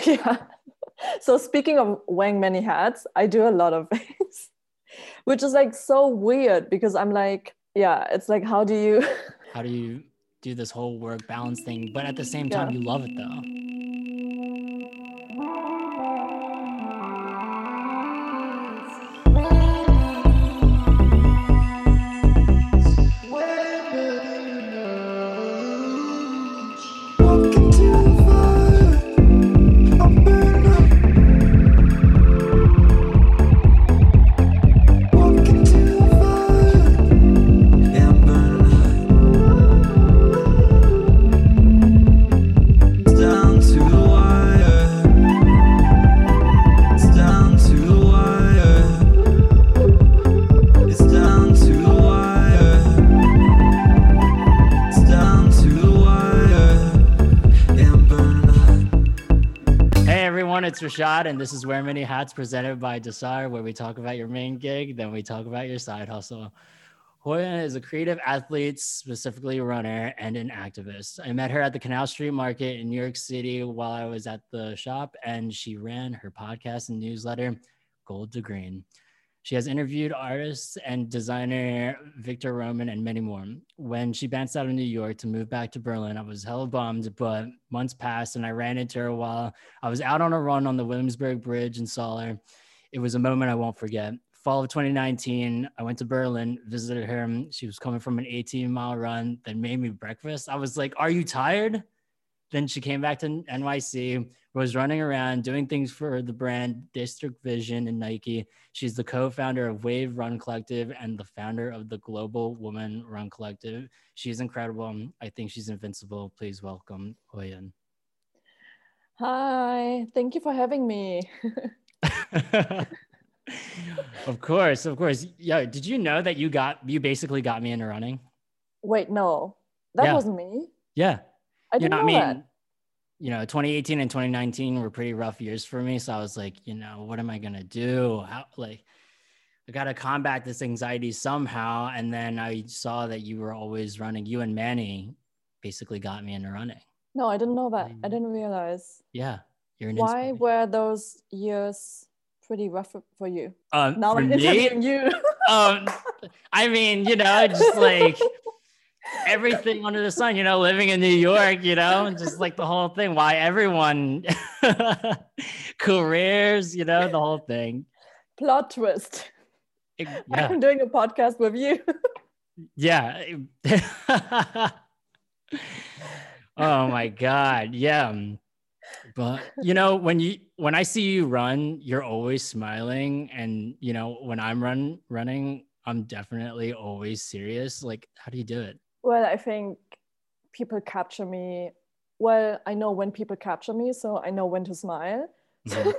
yeah. So speaking of wearing many hats, I do a lot of things, which is like so weird because I'm like, yeah, it's like, how do you? How do you do this whole work balance thing? But at the same time, Yeah. you love it though. It's Rashad, and this is Wear Many Hats presented by Desire, where we talk about your main gig, then we talk about your side hustle. Hoya is a creative athlete, specifically a runner, and an activist. I met her at the Canal Street Market in New York City while I was at the shop, and she ran her podcast and newsletter, Gold to Green. She has interviewed artists and designer Victor Roman and many more. When she bounced out of New York to move back to Berlin, I was hella bummed, but months passed and I ran into her while I was out on a run on the Williamsburg Bridge and saw her. It was a moment I won't forget. Fall of 2019, I went to Berlin, visited her. She was coming from an 18 mile run that made me breakfast. I was like, Are you tired? Then she came back to NYC, was running around doing things for the brand District Vision and Nike. She's the co founder of Wave Run Collective and the founder of the Global Woman Run Collective. She's incredible. Um, I think she's invincible. Please welcome Hoyan. Hi, thank you for having me. of course, of course. Yo, did you know that you got you basically got me into running? Wait, no, that Yeah. wasn't me. Yeah. I you didn't know, I mean, that. you know, 2018 and 2019 were pretty rough years for me. So I was like, you know, what am I gonna do? How like I gotta combat this anxiety somehow. And then I saw that you were always running. You and Manny basically got me into running. No, I didn't know that. I Mm. didn't realize. Yeah. You're an Why inspiration. were those years pretty rough for- you? um, Now I'm me, interviewing you. um, I mean, you know, just like everything under the sun, you know, living in New York, you know, just like the whole thing. Why everyone careers, you know, the whole thing. Plot twist. It- yeah, I'm doing a podcast with you. yeah. oh my god, yeah. But you know, when you when I see you run, you're always smiling, and you know, when I'm run running, I'm definitely always serious. Like, how do you do it? Well, I think people capture me. Well, I know when people capture me, so I know when to smile. Mhm.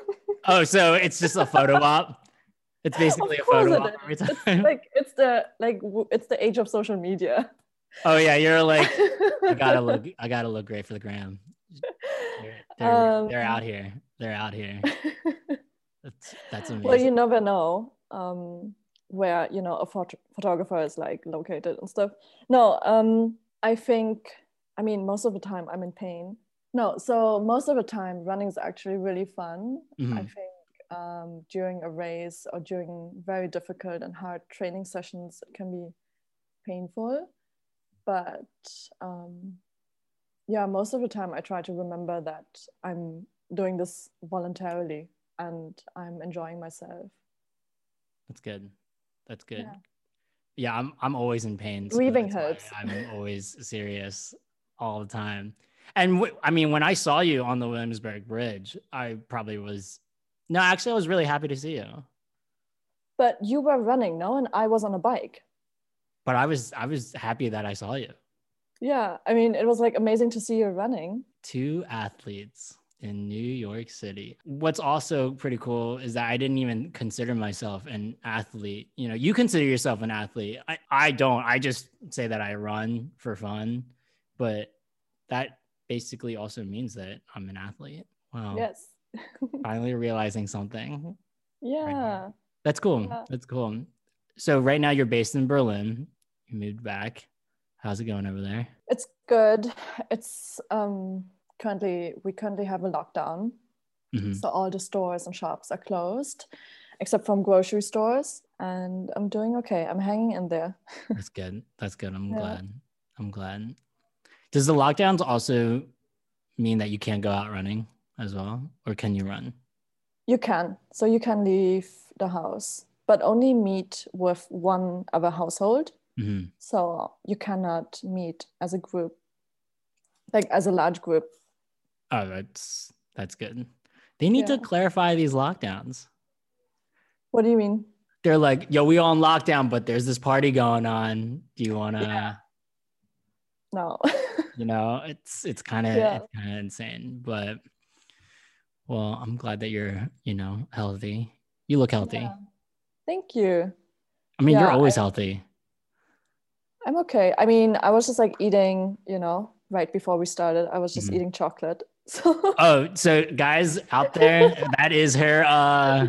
Oh, so it's just a photo op. It's basically a photo op every is. It's time. like it's the like w- it's the age of social media. oh yeah, you're like, I gotta look, I gotta look great for the gram. They're, they're, they're out Um, here. They're out here. That's that's amazing. well, you never know um, where you know a phot- photographer is like located and stuff. No, um, I think I mean most of the time I'm in pain. No, so most of the time running is actually really fun. I Mhm. think um, during a race or during very difficult and hard training sessions, it can be painful. But um, yeah, most of the time I try to remember that I'm doing this voluntarily and I'm enjoying myself. That's good. That's good. Yeah. Yeah, I'm I'm always in pain. so why helps. I'm always serious all the time. And w- I mean, when I saw you on the Williamsburg Bridge, I probably was. No, actually, I was really happy to see you. But you were running, no? And I was on a bike. But I was I was happy that I saw you. Yeah, I mean, it was like amazing to see you running. Two athletes in New York City. What's also pretty cool is that I didn't even consider myself an athlete. You know, you consider yourself an athlete. I, I don't. I just say that I run for fun, but that basically also means that I'm an athlete. Wow. Yes. Finally realizing something. yeah. That's cool. Yeah. That's cool. So right now you're based in Berlin. You moved back. How's it going over there? It's good. It's um currently we currently have a lockdown. Mhm. So all the stores and shops are closed, except from grocery stores. And I'm doing okay. I'm hanging in there. That's good. That's good. I'm Yeah. glad. I'm glad. Does the lockdowns also mean that you can't go out running as well, or can you run? You can. So you can leave the house, but only meet with one other household. hmm So you cannot meet as a group, like as a large group. Oh, that's that's good. They need to clarify these lockdowns. What do you mean? They're like, yo, we all in lockdown, but there's this party going on. Do you wanna? Yeah. No. You know, it's it's kind of Yeah. it's kind of insane. But well, I'm glad that you're you know healthy. You look healthy. Yeah. Thank you. I mean, you're Yeah, always healthy. I'm okay. I mean, I was just like eating, you know, right before we started. I was just Mhm. eating chocolate. So Oh, so guys out there, that is her. Uh,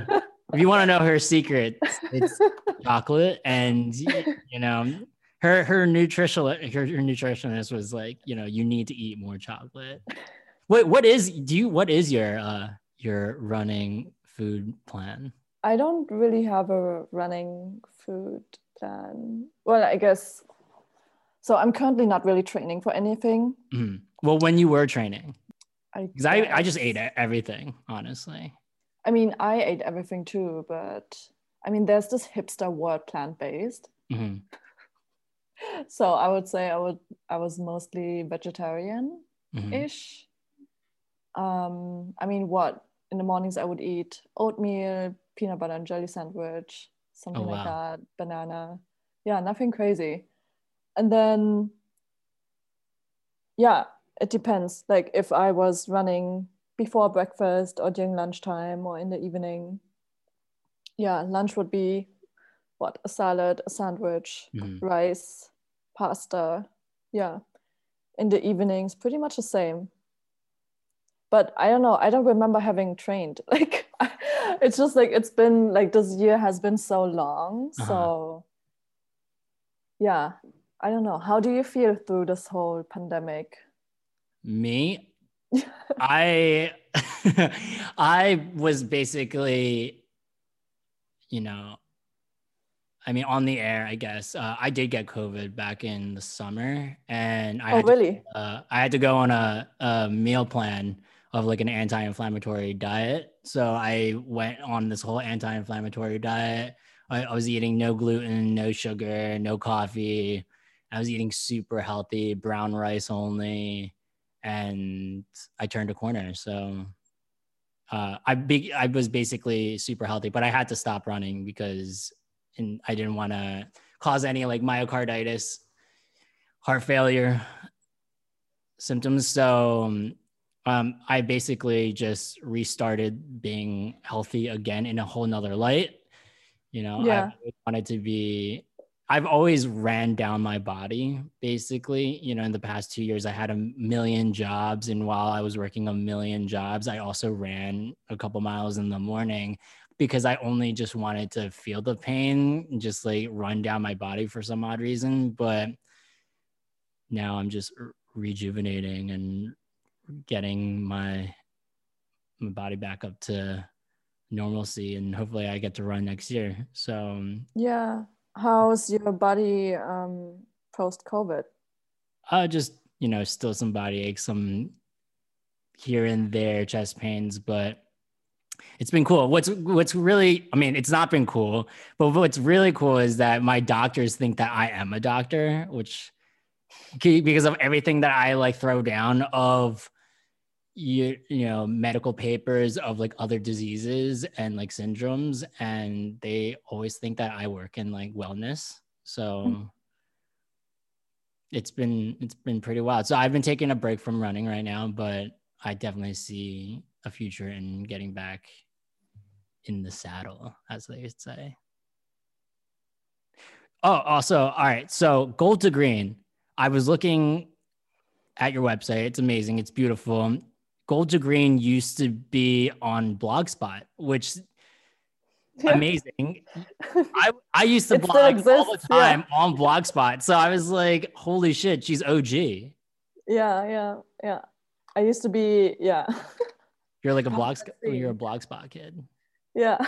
if you want to know her secret, it's chocolate, and you know her her nutritional her, her nutritionist was like, you know, you need to eat more chocolate. What what is do you what is your uh your running food plan? I don't really have a running food plan. Well, I guess so. I'm currently not really training for anything. Mhm. Well, when you were training, because I I just ate everything honestly. I mean, I ate everything too, but I mean, there's this hipster word plant based. Mhm. So I would say I would I was mostly vegetarian ish. Um, I mean, what in the mornings I would eat oatmeal, peanut butter and jelly sandwich, something like wow. that, banana. Yeah, nothing crazy. And then, yeah, it depends. Like if I was running before breakfast or during lunchtime or in the evening, yeah, lunch would be what a salad, a sandwich, Mhm. rice, pasta. Yeah. In the evenings, pretty much the same. But I don't know, I don't remember having trained. Like it's just like it's been like this year has been so long. Uh-huh. So yeah, I don't know. How do you feel through this whole pandemic? Me, I I was basically, you know, I mean, on the air, I guess. Uh, I did get COVID back in the summer, and I Oh, had to, really? uh, I had to go on a, a meal plan of like an anti-inflammatory diet. So I went on this whole anti-inflammatory diet. I, I was eating no gluten, no sugar, no coffee. I was eating super healthy, brown rice only, and I turned a corner. So uh, I be, I was basically super healthy, but I had to stop running because and I didn't want to cause any like myocarditis, heart failure symptoms. So um, um, I basically just restarted being healthy again in a whole nother light. You know, Yeah. I wanted to be. I've always ran down my body, basically. You know, in the past two years, I had a million jobs. And while I was working a million jobs, I also ran a couple miles in the morning because I only just wanted to feel the pain, just like run down my body for some odd reason. But now I'm just rejuvenating and getting my my body back up to normalcy, and hopefully I get to run next year. So um, Yeah. How's your body um, post COVID? uh, just you know, still some body aches, some here and there chest pains, but it's been cool. What's what's really, I mean, it's not been cool, but what's really cool is that my doctors think that I am a doctor, which because of everything that I like throw down of you you know medical papers of like other diseases and like syndromes and they always think that I work in like wellness hmm. so it's been it's been pretty wild so I've been taking a break from running right now but I definitely see a future in getting back in the saddle as they say oh also all right so gold to green I was looking at your website. It's amazing. It's beautiful. Gold to Green used to be on Blogspot, which amazing. I, I used to It blog all the exists, yeah. time on Blogspot. So I was like, holy shit, she's OG. Yeah, yeah, yeah. I used to be, yeah. You're like a blog. You're a blogspot kid. Yeah.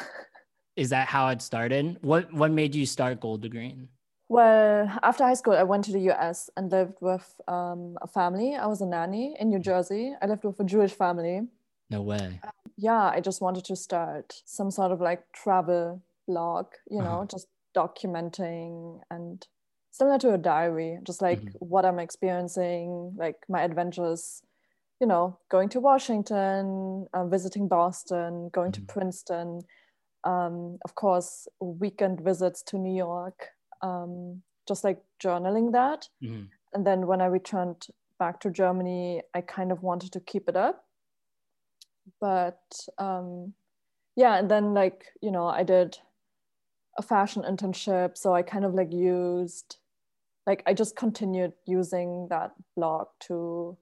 Is that how it started? What What made you start Gold to Green? Well, after high school, I went to the US and lived with um, a family. I was a nanny in New Jersey. I lived with a Jewish family. No way. Yeah, I just wanted to start some sort of like travel blog, you know, Uh-huh. just documenting and similar to a diary, just like Mhm. what I'm experiencing, like my adventures, you know, going to Washington, uh, visiting Boston, going Mhm. to Princeton, um, of course, weekend visits to New York, um, just like journaling that. Mhm. And then when I returned back to Germany, I kind of wanted to keep it up. But um, yeah, and then like, you know, I did a fashion internship. So I kind of like used, like, I just continued using that blog to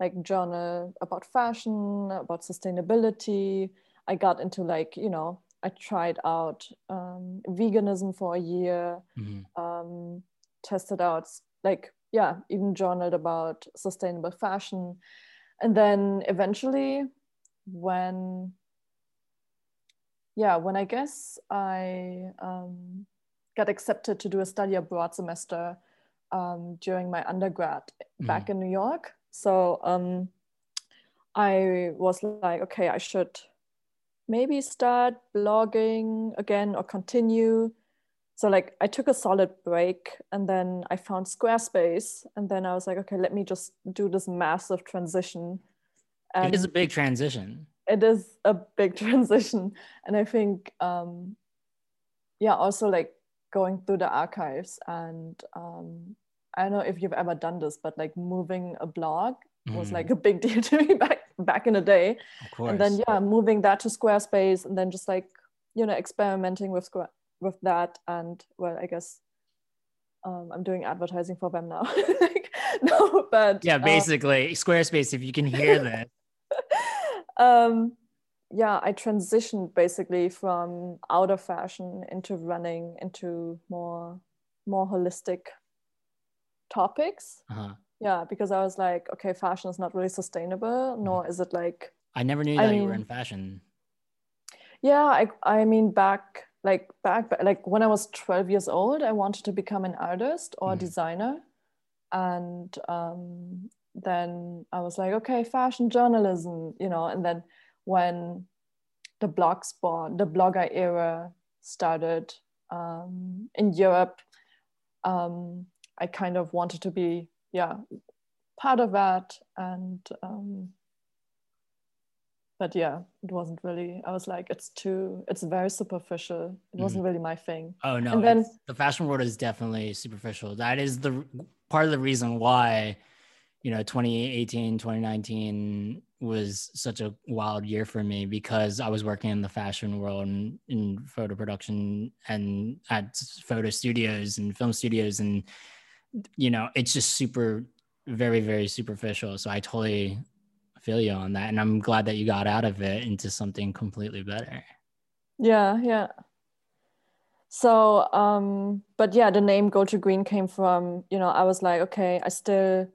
like journal about fashion, about sustainability. I got into like, you know, I tried out um, veganism for a year Mhm. um, tested out like yeah even journaled about sustainable fashion. And then eventually when yeah when i guess i um, got accepted to do a study abroad semester um, during my undergrad back in new york. So um, i was like okay i should maybe start blogging again or continue so like i took a solid break and then i found squarespace and then i was like okay let me just do this massive transition it is a big transition. it is a big transition and i think um yeah also like going through the archives and um i don't know if you've ever done this but like moving a blog was Mhm. like a big deal to me back back in the day Of course. and then yeah moving that to squarespace and then just like you know experimenting with Square with that and well i guess um, i'm doing advertising for them now like, no but yeah, uh, basically Squarespace. If you can hear that um yeah i transitioned basically from outer fashion into running into more more holistic topics uh-huh. Yeah because i was like okay fashion is not really sustainable nor is it like I never knew I that you were in fashion. yeah i i mean back like back like when i was 12 years old i wanted to become an artist or a Mhm. designer and um, then i was like okay fashion journalism you know and then when the blog the blogger era started um, in europe um, i kind of wanted to be yeah part of that and um, but yeah it wasn't really i was like it's too it's very superficial. It wasn't really my thing. Oh no, And then- the fashion world is definitely superficial. That is the part of the reason why, you know, 2018, 2019 was such a wild year for me because I was working in the fashion world and in photo production and at photo studios and film studios and you know, it's just super very very superficial. So I totally feel you on that and I'm glad that you got out of it into something completely better. Yeah, yeah. So, um, but yeah, the name Gold to Green came from, you know, I was like, okay, I still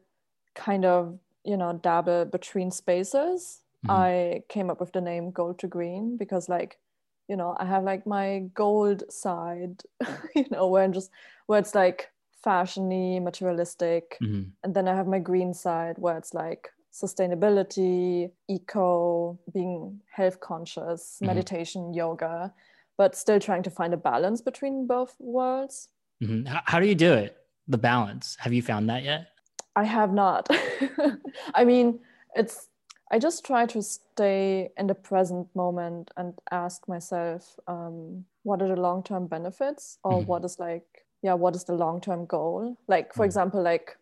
kind of, you know, dabble between spaces. Mhm. I came up with the name Gold to Green because, like, you know, I have like my gold side, you know, where I'm just where it's like fashiony, materialistic, Mhm. and then I have my green side where it's like sustainability, eco, being health conscious, Mhm. meditation, yoga, but still trying to find a balance between both worlds. Mhm. How, how do you do it? The balance. Have you found that yet? I have not. I mean, it's, I just try to stay in the present moment and ask myself, um, what are the long term benefits or Mhm. what is like, yeah, what is the long term goal? Like, for Mhm. example, like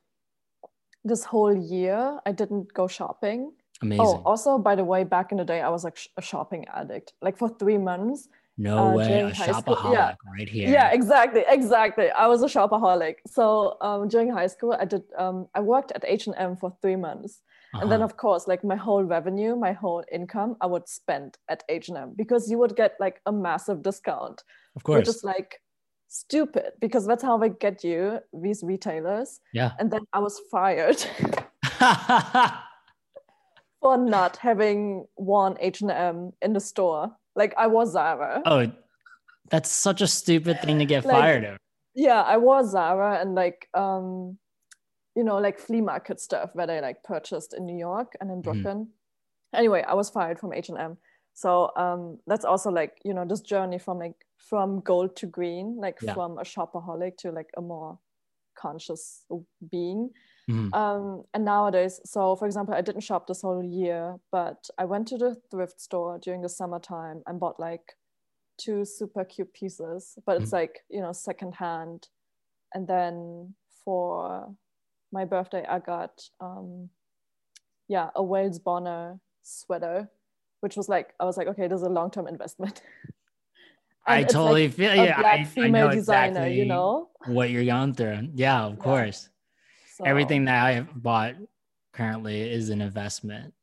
this whole year, I didn't go shopping. Amazing. Oh, also, by the way, back in the day, I was like sh- a shopping addict. Like for three months. no uh, way. A shopaholic yeah. right here. Yeah, exactly, exactly. I was a shopaholic. So um, during high school, I did. Um, I worked at H and M for three months, and then Uh-huh. of course, like my whole revenue, my whole income, I would spend at H and M because you would get like a massive discount, of course which is like stupid because that's how they get you these retailers. yeah. And then I was fired for not having worn H&M in the store. Like I was Zara. Oh, that's such a stupid thing to get Like- fired over. Yeah, I was Zara and like um you know like flea market stuff that I like purchased in New York and in Mhm. Brooklyn. Anyway, I was fired from H&M. So um that's also like, you know, this journey from like from gold to green, like Yeah. from a shopaholic to like a more conscious being. Mhm. Um, and nowadays, so for example, I didn't shop this whole year, but I went to the thrift store during the summertime and bought like two super cute pieces, but it's Mhm. like, you know, secondhand. And then for my birthday, I got, um, yeah, a Wales Bonner sweater, which was like, I was like, okay, this is a long term investment. I it's like totally feel yeah. black I, female know designer, exactly you know? what you're going through. Yeah, of Yeah. course. So, Everything that I have bought currently is an investment.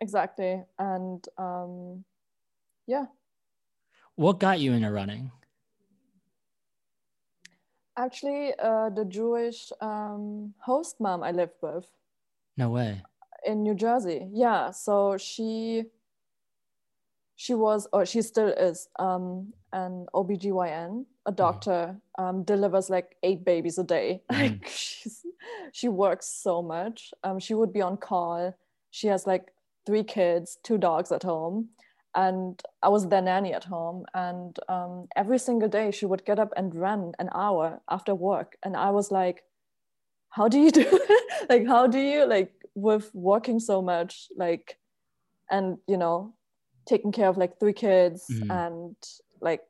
Exactly. And um, yeah, What got you into running? Actually, uh, the Jewish um, host mom I lived with No way. In New Jersey. Yeah, so she she was or she still is um, an OBGYN, a doctor, um, delivers like eight babies a day. Mhm. Like she's she works so much. Um, she would be on call. She has like three kids, two dogs at home. And I was their nanny at home. And um, every single day she would get up and run an hour after work. And I was like, how do you do it? like, how do you, like, with working so much, like, and, you know, taking care of like three kids Mhm. and like,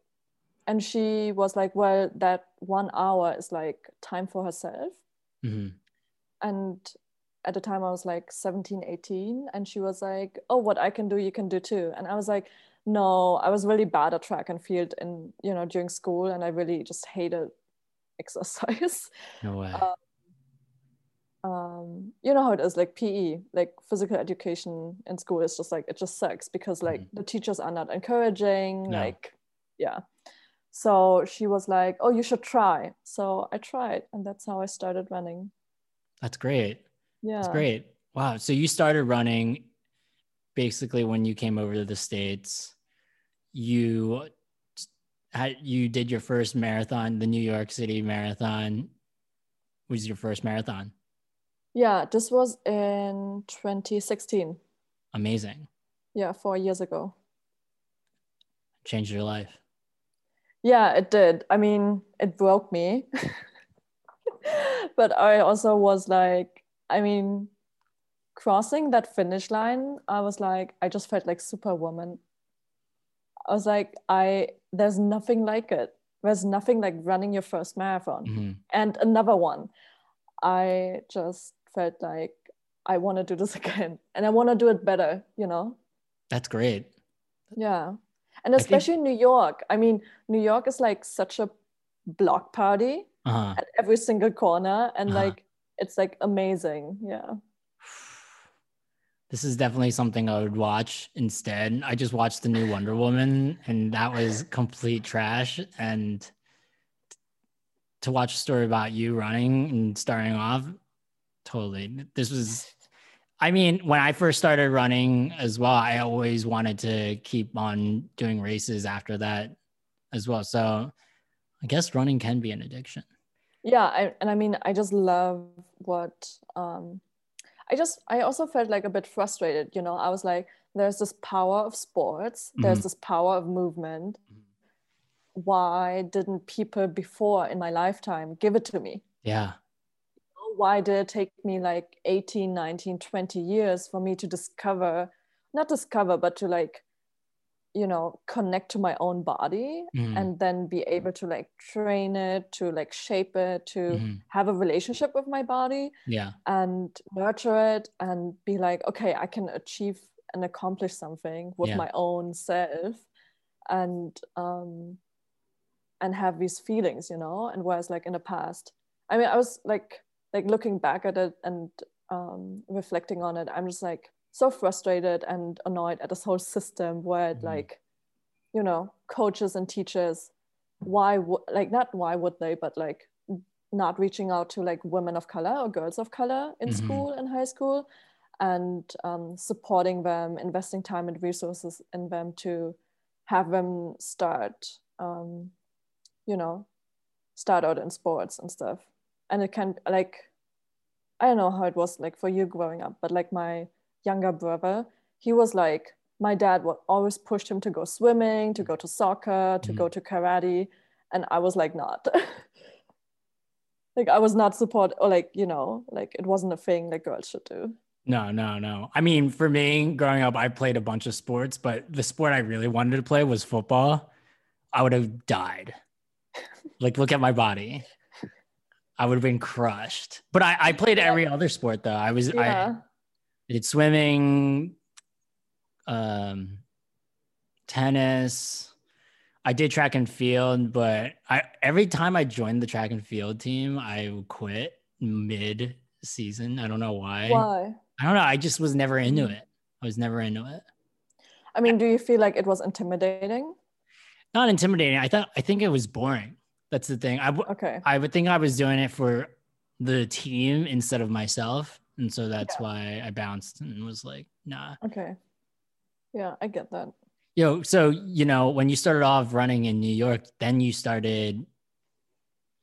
and she was like, well, that one hour is like time for herself hmm and at the time i was like 17 18 and she was like oh what i can do you can do too and i was like no i was really bad at track and field and you know during school and i really just hated exercise No way. Uh, um you know how it is like pe like physical education in school is just like it just sucks because like Mhm. the teachers are not encouraging No. like yeah so she was like oh you should try so i tried and that's how i started running That's great. yeah That's great. Wow. So you started running basically when you came over to the States. You had you did your first marathon, the New York City Marathon was your first marathon. Yeah, this was in 2016. Amazing. Yeah, four years ago. Changed your life. Yeah, it did. I mean, it broke me. but I also was like, I mean, crossing that finish line, I was like, I just felt like superwoman. I was like, I there's nothing like it. There's nothing like running your first marathon Mhm. and another one. I just felt like I want to do this again and I want to do it better, you know? That's great. Yeah. And think- especially New York. I mean, New York is like such a block party Uh-huh. at every single corner and Uh-huh. like it's like amazing. Yeah. This is definitely something I would watch instead. I just watched the new Wonder Woman and that was complete trash. And to watch a story about you running and starting off, totally. This was, I mean, when I first started running as well, I always wanted to keep on doing races after that as well. So I guess running can be an addiction. Yeah. I, and I mean, I just love what, um, I just, I also felt like a bit frustrated, you know, I was like, there's this power of sports, there's Mhm. this power of movement. Mhm. Why didn't people before in my lifetime give it to me? Yeah. Why did it take me like 18 19 20 years for me to discover not discover but to like you know connect to my own body Mhm. and then be able to like train it to like shape it to Mhm. have a relationship with my body Yeah. and nurture it and be like okay i can achieve and accomplish something with Yeah. my own self and um and have these feelings you know and whereas like in the past i mean i was like like looking back at it and um reflecting on it i'm just like so frustrated and annoyed at this whole system where it Mhm. like you know coaches and teachers why would like not why would they but like not reaching out to like women of color or girls of color in Mhm. school and high school and um, supporting them, investing time and resources in them to have them start, um, you know, start out in sports and stuff. And it can like, I don't know how it was like for you growing up, but like my younger brother, he was like, my dad would always pushed him to go swimming, to go to soccer, to Mhm. go to karate, and I was like not. like I was not support or like you know like it wasn't a thing that girls should do. No, no, no. I mean, for me, growing up, I played a bunch of sports, but the sport I really wanted to play was football. I would have died. like, look at my body. I would have been crushed. But I, I played every other sport though. I was I, Yeah, I did swimming, um, tennis. I did track and field, but I every time I joined the track and field team, I would quit mid season. I don't know why. why? I don't know. I just was never into Mm. it. I was never into it. I mean, do you feel like it was intimidating? Not intimidating. I thought I think it was boring. That's the thing. I w- Okay, I would think I was doing it for the team instead of myself, and so that's Yeah. why I bounced and was like, nah. okay, yeah, I get that. Yo, so you know, when you started off running in New York, then you started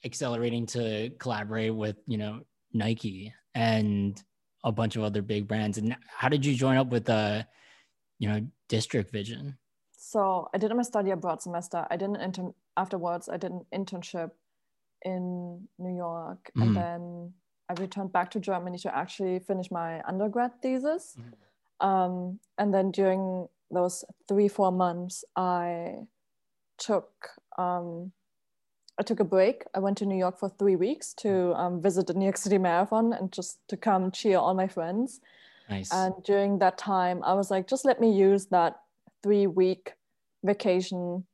accelerating to collaborate with, you know, Nike and a bunch of other big brands. And how did you join up with uh, you know, District Vision? So I did my study abroad semester. I did an intern afterwards. I did an internship in New York, Mhm. and then I returned back to Germany to actually finish my undergrad thesis. Mhm. Um, and then during those three four months, I took um, I took a break. I went to New York for three weeks to um, visit the New York City Marathon and just to come cheer all my friends. Nice. And during that time, I was like, just let me use that three week vacation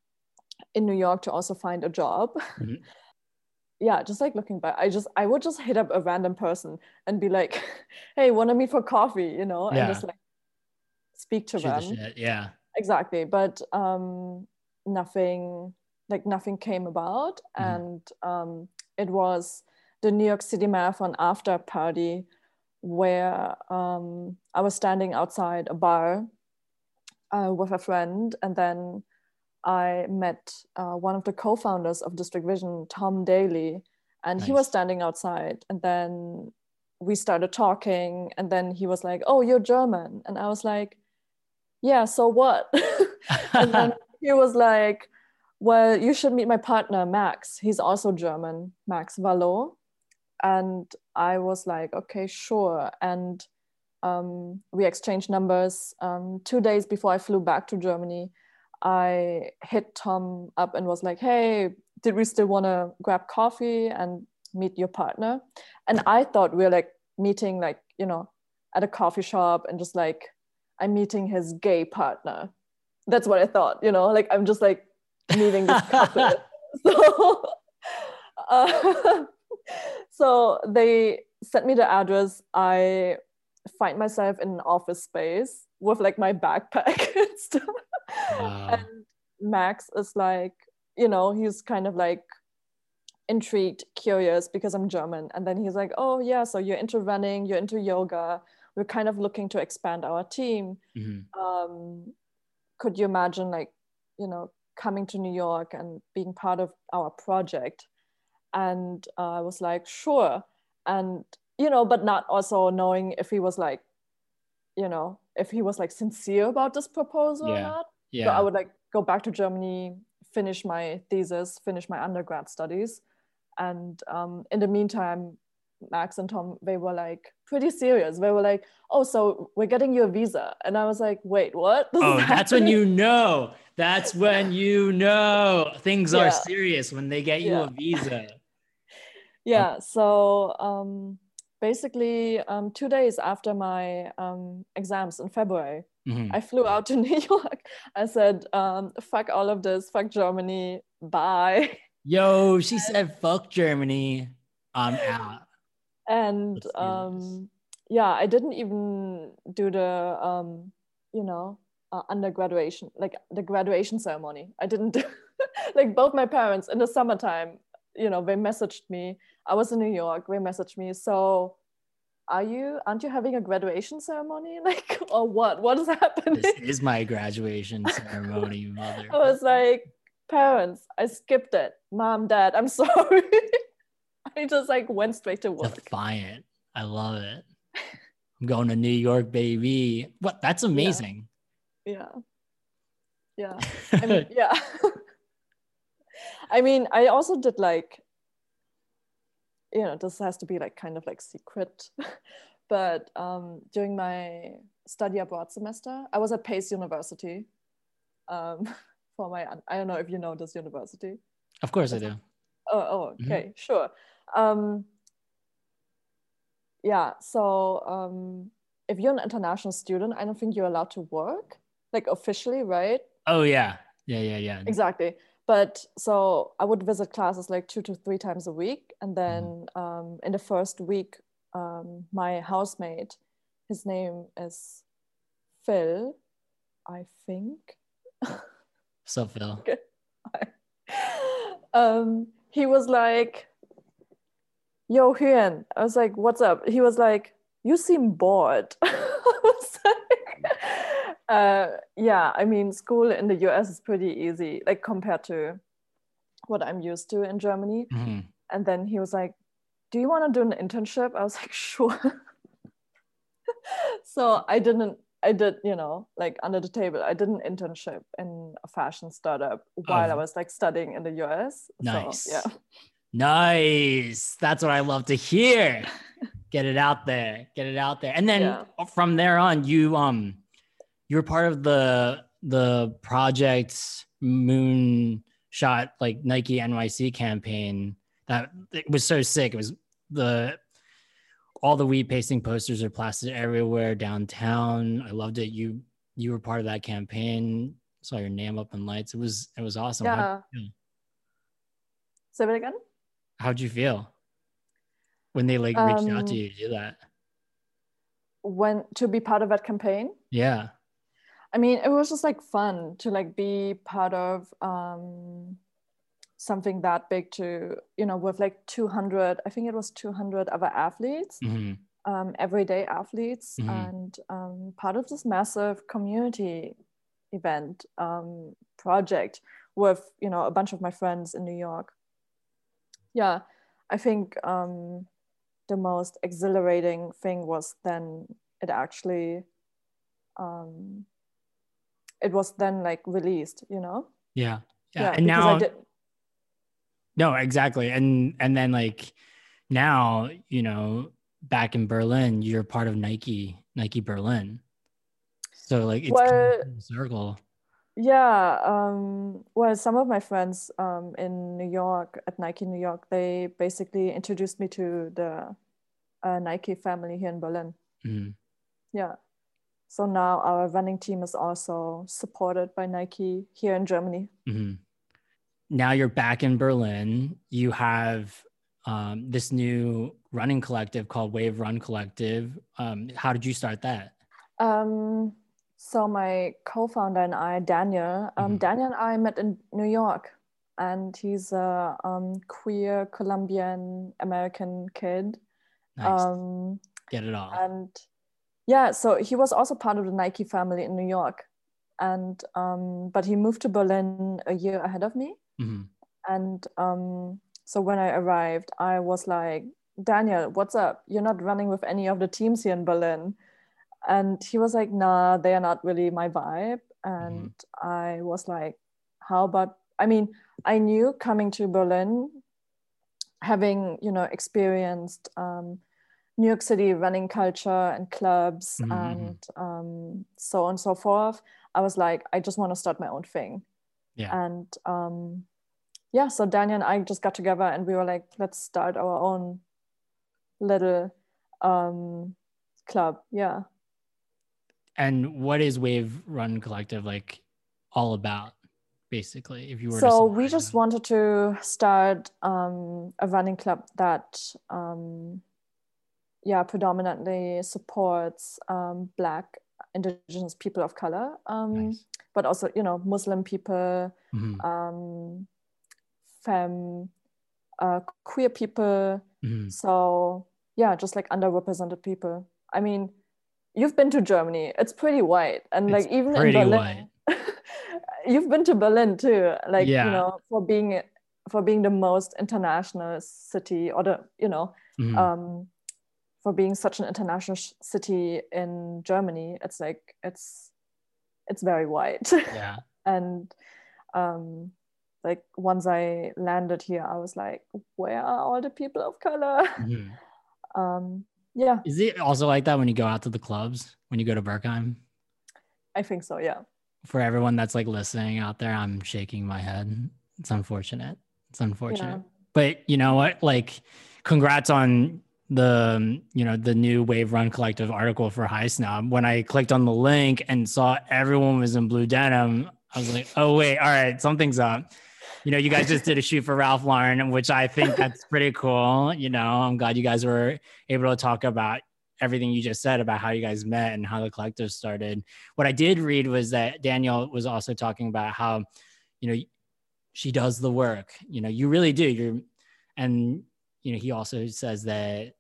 in New York to also find a job. Mhm. yeah, just like looking back, I just, I would just hit up a random person and be like, hey, want to meet for coffee, you know, and just like speak to Shoot the them. shit. Yeah. Exactly. But um, nothing, like nothing came about. Mhm. And um, it was the New York City Marathon after party where um, I was standing outside a bar uh, with a friend, and then I met uh, one of the co-founders of District Vision, Tom Daly, and he was standing outside, and then we started talking, and then he was like, "Oh, you're German," and I was like, "Yeah, so what?" and then he was like, "Well, you should meet my partner, Max. He's also German, Max Vallot." And I was like, "Okay, sure." And um, we exchanged numbers. Um, two days before I flew back to Germany, I hit Tom up and was like, "Hey, did we still want to grab coffee and meet your partner?" And I thought we were like meeting, like you know, at a coffee shop and just like I'm meeting his gay partner. That's what I thought, you know, like I'm just like meeting this couple. so, uh, so they sent me the address. I find myself in an office space with like my backpack and stuff. Wow. And Max is like, you know, he's kind of like intrigued, curious because I'm German. And then he's like, oh, yeah, so you're into running, you're into yoga. We're kind of looking to expand our team. Mhm. Um, could you imagine, like, you know, coming to New York and being part of our project? And uh, I was like, sure. And, you know, but not also knowing if he was like, you know, if he was like sincere about this proposal or not. Yeah. So I would like go back to Germany, finish my thesis, finish my undergrad studies. And um, in the meantime, Max and Tom, they were like pretty serious. They were like, oh, so we're getting you a visa. And I was like, wait, what? This Oh, that's when you know. That's when you know things are serious when they get you Yeah. a visa. yeah so um, basically um, two days after my um, exams in february Mhm. i flew out to new york i said um, fuck all of this fuck germany bye Yo, she said, "Fuck Germany, I'm out." and Let's do this. um, yeah i didn't even do the um, you know uh, undergraduation like the graduation ceremony i didn't do like both my parents in the summertime you know they messaged me i was in new york they messaged me so are you aren't you having a graduation ceremony like or what what is happening This is my graduation ceremony, mother. i was like parents i skipped it mom dad i'm sorry i just like went straight to work Defiant. I love it. I'm going to New York, baby. What? That's amazing. yeah yeah I mean, yeah i mean i also did like you know this has to be like kind of like secret but um during my study abroad semester i was at pace university um for my i don't know if you know this university of course I do. oh, oh Mhm. okay sure um yeah so um if you're an international student i don't think you're allowed to work like officially right Oh yeah. Yeah, yeah, yeah. exactly but so i would visit classes like two to three times a week and then um, in the first week um, my housemate his name is phil i think So Phil. Okay. um, he was like yo Huan. i was like what's up he was like you seem bored I was like, uh, yeah i mean school in the us is pretty easy like compared to what i'm used to in germany Mhm. and then he was like do you want to do an internship i was like sure so i didn't i did you know like under the table i did an internship in a fashion startup while i Oh. was like studying in the us Nice. so, yeah Nice. That's what I love to hear. Get it out there. Get it out there. And then Yeah. from there on, you um you were part of the the project moon shot like Nike NYC campaign that it was so sick. It was the all the wheat pasting posters are plastered everywhere downtown. I loved it. You you were part of that campaign. Saw your name up in lights. It was it was awesome. Yeah say it again How'd you feel when they like reached out to Um, you to do that? when to be part of that campaign Yeah. I mean, it was just like fun to like be part of um, something that big to, you know, with like 200, I think it was 200 other athletes, hmm um, everyday athletes, Mhm. and um, part of this massive community event um, project with, you know, a bunch of my friends in New York. Yeah, I think um, the most exhilarating thing was then it actually um, it was then like released, you know? Yeah. Yeah. and now did, no, exactly. And and then like now, you know, back in Berlin, you're part of Nike, Nike Berlin. So like it's kind of Well- circle. yeah. Um, well, some of my friends um, in New York at Nike New York, they basically introduced me to the uh, Nike family here in Berlin. Mhm. Yeah. So now our running team is also supported by Nike here in Germany. Mhm. Now you're back in Berlin. You have um, this new running collective called Wave Run Collective. Um, how did you start that? Um, so my co-founder and I, Daniel, um, Mhm. Daniel and I met in New York, and he's a um, queer Colombian American kid. Nice. Um, Get it all. and yeah, so he was also part of the Nike family in New York, and um, but he moved to Berlin a year ahead of me. Mhm. And um, so when I arrived, I was like, Daniel, what's up? You're not running with any of the teams here in Berlin. And he was like, nah, they are not really my vibe. And I was like, how about, I mean, I knew coming to Berlin, having, you know, experienced um, New York City running culture and clubs mhm. and um, so on and so forth. I was like, I just want to start my own thing. Yeah. And um, yeah, so Daniel and I just got together and we were like, let's start our own little um, club. Yeah. And what is Wave Run Collective like all about, basically? If you were to So we just wanted to start um, a running club that, um, yeah, predominantly supports um, Black, Indigenous people of color, um, Nice. but also, you know, Muslim people, Mhm, um, femme, uh, queer people. mhm. So yeah, just like underrepresented people. I mean, you've been to Germany. It's pretty white, and like even in Berlin, you've been to Berlin too. Like Yeah. you know, for being for being the most international city, or the you know, Mhm. um, for being such an international sh- city in Germany, it's like it's it's very white. yeah. and um, like once I landed here, I was like, where are all the people of color? Mhm. Um, yeah, Is it also like that when you go out to the clubs when you go to Berghain? I think so. Yeah. For everyone that's like listening out there, I'm shaking my head. It's unfortunate. It's unfortunate. Yeah. But you know what? Like, congrats on the you know the new Wave Run Collective article for High Snob. When I clicked on the link and saw everyone was in blue denim, I was like, oh wait, all right, something's up. You know, you guys just did a shoot for Ralph Lauren, which I think that's pretty cool. You know, I'm glad you guys were able to talk about everything you just said about how you guys met and how the collective started. What I did read was that daniel was also talking about how, you know, she does the work. You know, you really do. You're, and you know, he also says that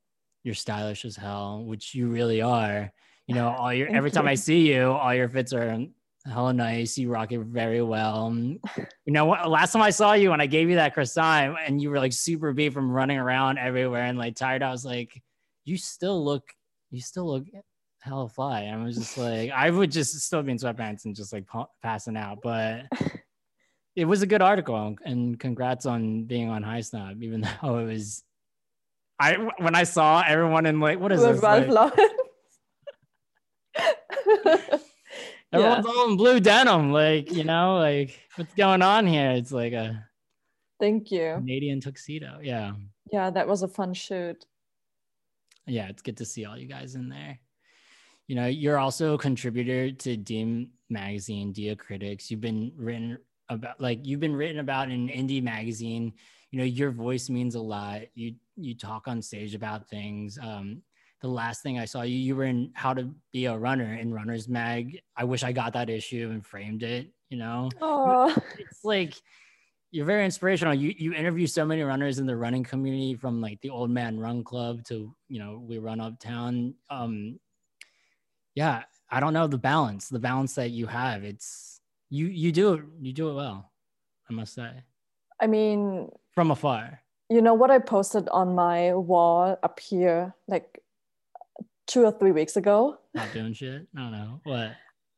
you're stylish as hell, which you really are. You know, all your Thank every time I see you, all your fits are hella nice. You rock it very well. You know, what? last time I saw you and I gave you that croissant and you were like super beat from running around everywhere and like tired, I was like, you still look, you still look hella fly. And I was just like, I would just still be in sweatpants and just like pa- passing out, but it was a good article and congrats on being on High Snob, even though it was. I when I saw everyone in like what is With this? Like, Lauren. yeah. everyone's all in blue denim, like you know, like what's going on here? It's like a Thank you. Canadian tuxedo. Yeah, Yeah, that was a fun shoot. yeah, it's good to see all you guys in there. You know, you're also a contributor to Dim magazine, Dia Critics. You've been written about, like you've been written about in indie magazine. You know, your voice means a lot. You you talk on stage about things. Um, the last thing I saw you, you were in How to Be a Runner in Runner's Mag. I wish I got that issue and framed it. You know, Oh, it's like you're very inspirational. You you interview so many runners in the running community from like the Old Man Run Club to you know we run uptown. Um, yeah, I don't know the balance, the balance that you have. It's you you do it you do it well, I must say, I mean, from afar. You know what I posted on my wall up here like two or three weeks ago? Not doing shit. I don't know what.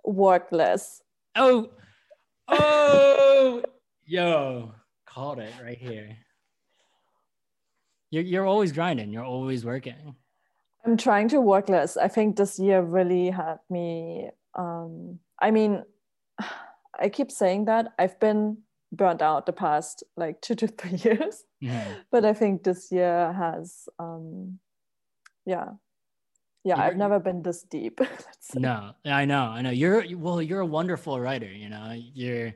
Work less. Oh, oh, yo, called it right here. You're you're always grinding. You're always working. I'm trying to work less. I think this year really had me. Um, I mean, I keep saying that I've been burnt out the past like two to three years, Mhm. but I think this year has, um, yeah, yeah. I've never been this deep. No, I know, I know. You're well. You're a wonderful writer. You know, you're.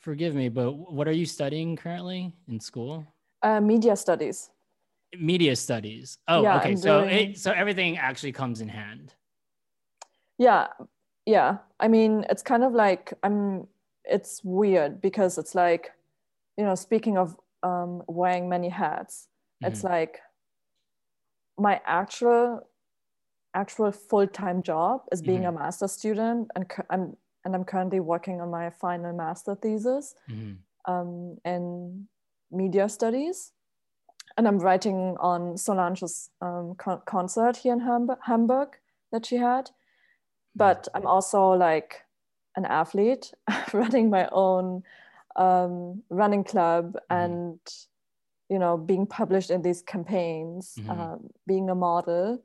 Forgive me, but what are you studying currently in school? Uh, media studies. Media studies. Oh, Yeah, okay. I'm So doing- it so everything actually comes in hand. Yeah, yeah. I mean, it's kind of like I'm. It's weird because it's like, you know, speaking of um, wearing many hats, it's Mhm. like my actual actual full-time job is being a master student and I'm and I'm currently working on my final master thesis Mhm. um, in media studies and I'm writing on Solange's um, con- concert here in Hamburg, Hamburg that she had but I'm also like an athlete running my own um, running club and you know being published in these campaigns Mhm. um, being a model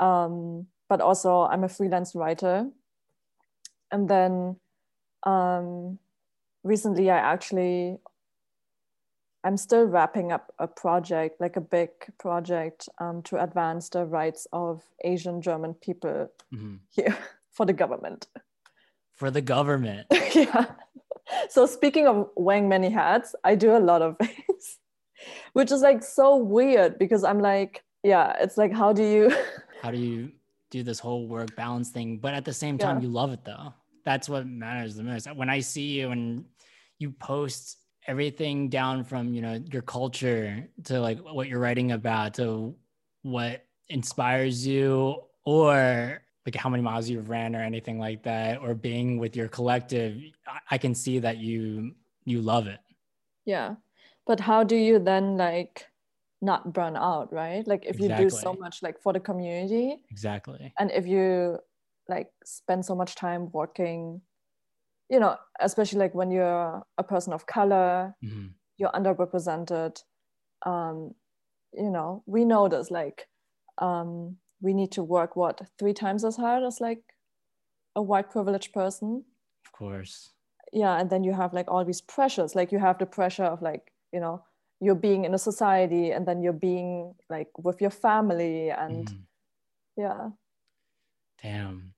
um, but also i'm a freelance writer and then um, recently i actually i'm still wrapping up a project like a big project um, to advance the rights of asian german people Mhm. here for the government For the government. yeah. So speaking of wearing many hats, I do a lot of things, which is like so weird because I'm like, yeah, it's like, how do you? How do you do this whole work balance thing? But at the same time, Yeah. you love it though. That's what matters the most. When I see you and you post everything down from you know your culture to like what you're writing about to what inspires you or like how many miles you've ran or anything like that or being with your collective I- can see that you you love it. Yeah. But how do you then like not burn out right? Like if you do so much like for the community exactly. and if you like spend so much time working you know especially like when you're a person of color Mhm. you're underrepresented um you know we know this like um we need to work what three times as hard as like a white privileged person? Of course. Yeah and then you have like all these pressures. Like you have the pressure of like you know you're being in a society and then you're being like with your family and Mhm. yeah. Damn.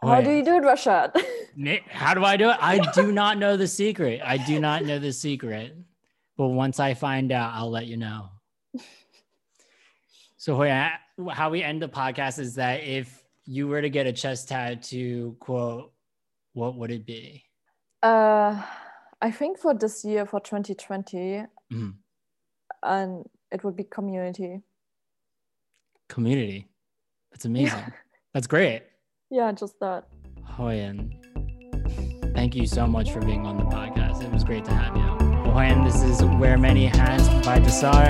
How do you do it rashad? How do i do it? I do not know the secret. I do not know the secret. But once i find out i'll let you know. So Hoya, how we end the podcast is that if you were to get a chest tattoo quote what would it be? Uh i think for this year for 2020 Mhm. and it would be community. Community. That's amazing. That's great. Yeah just that. Hoyan, thank you so much for being on the podcast. It was great to have you. Hoyan, this is Wear Many Hats by Desar,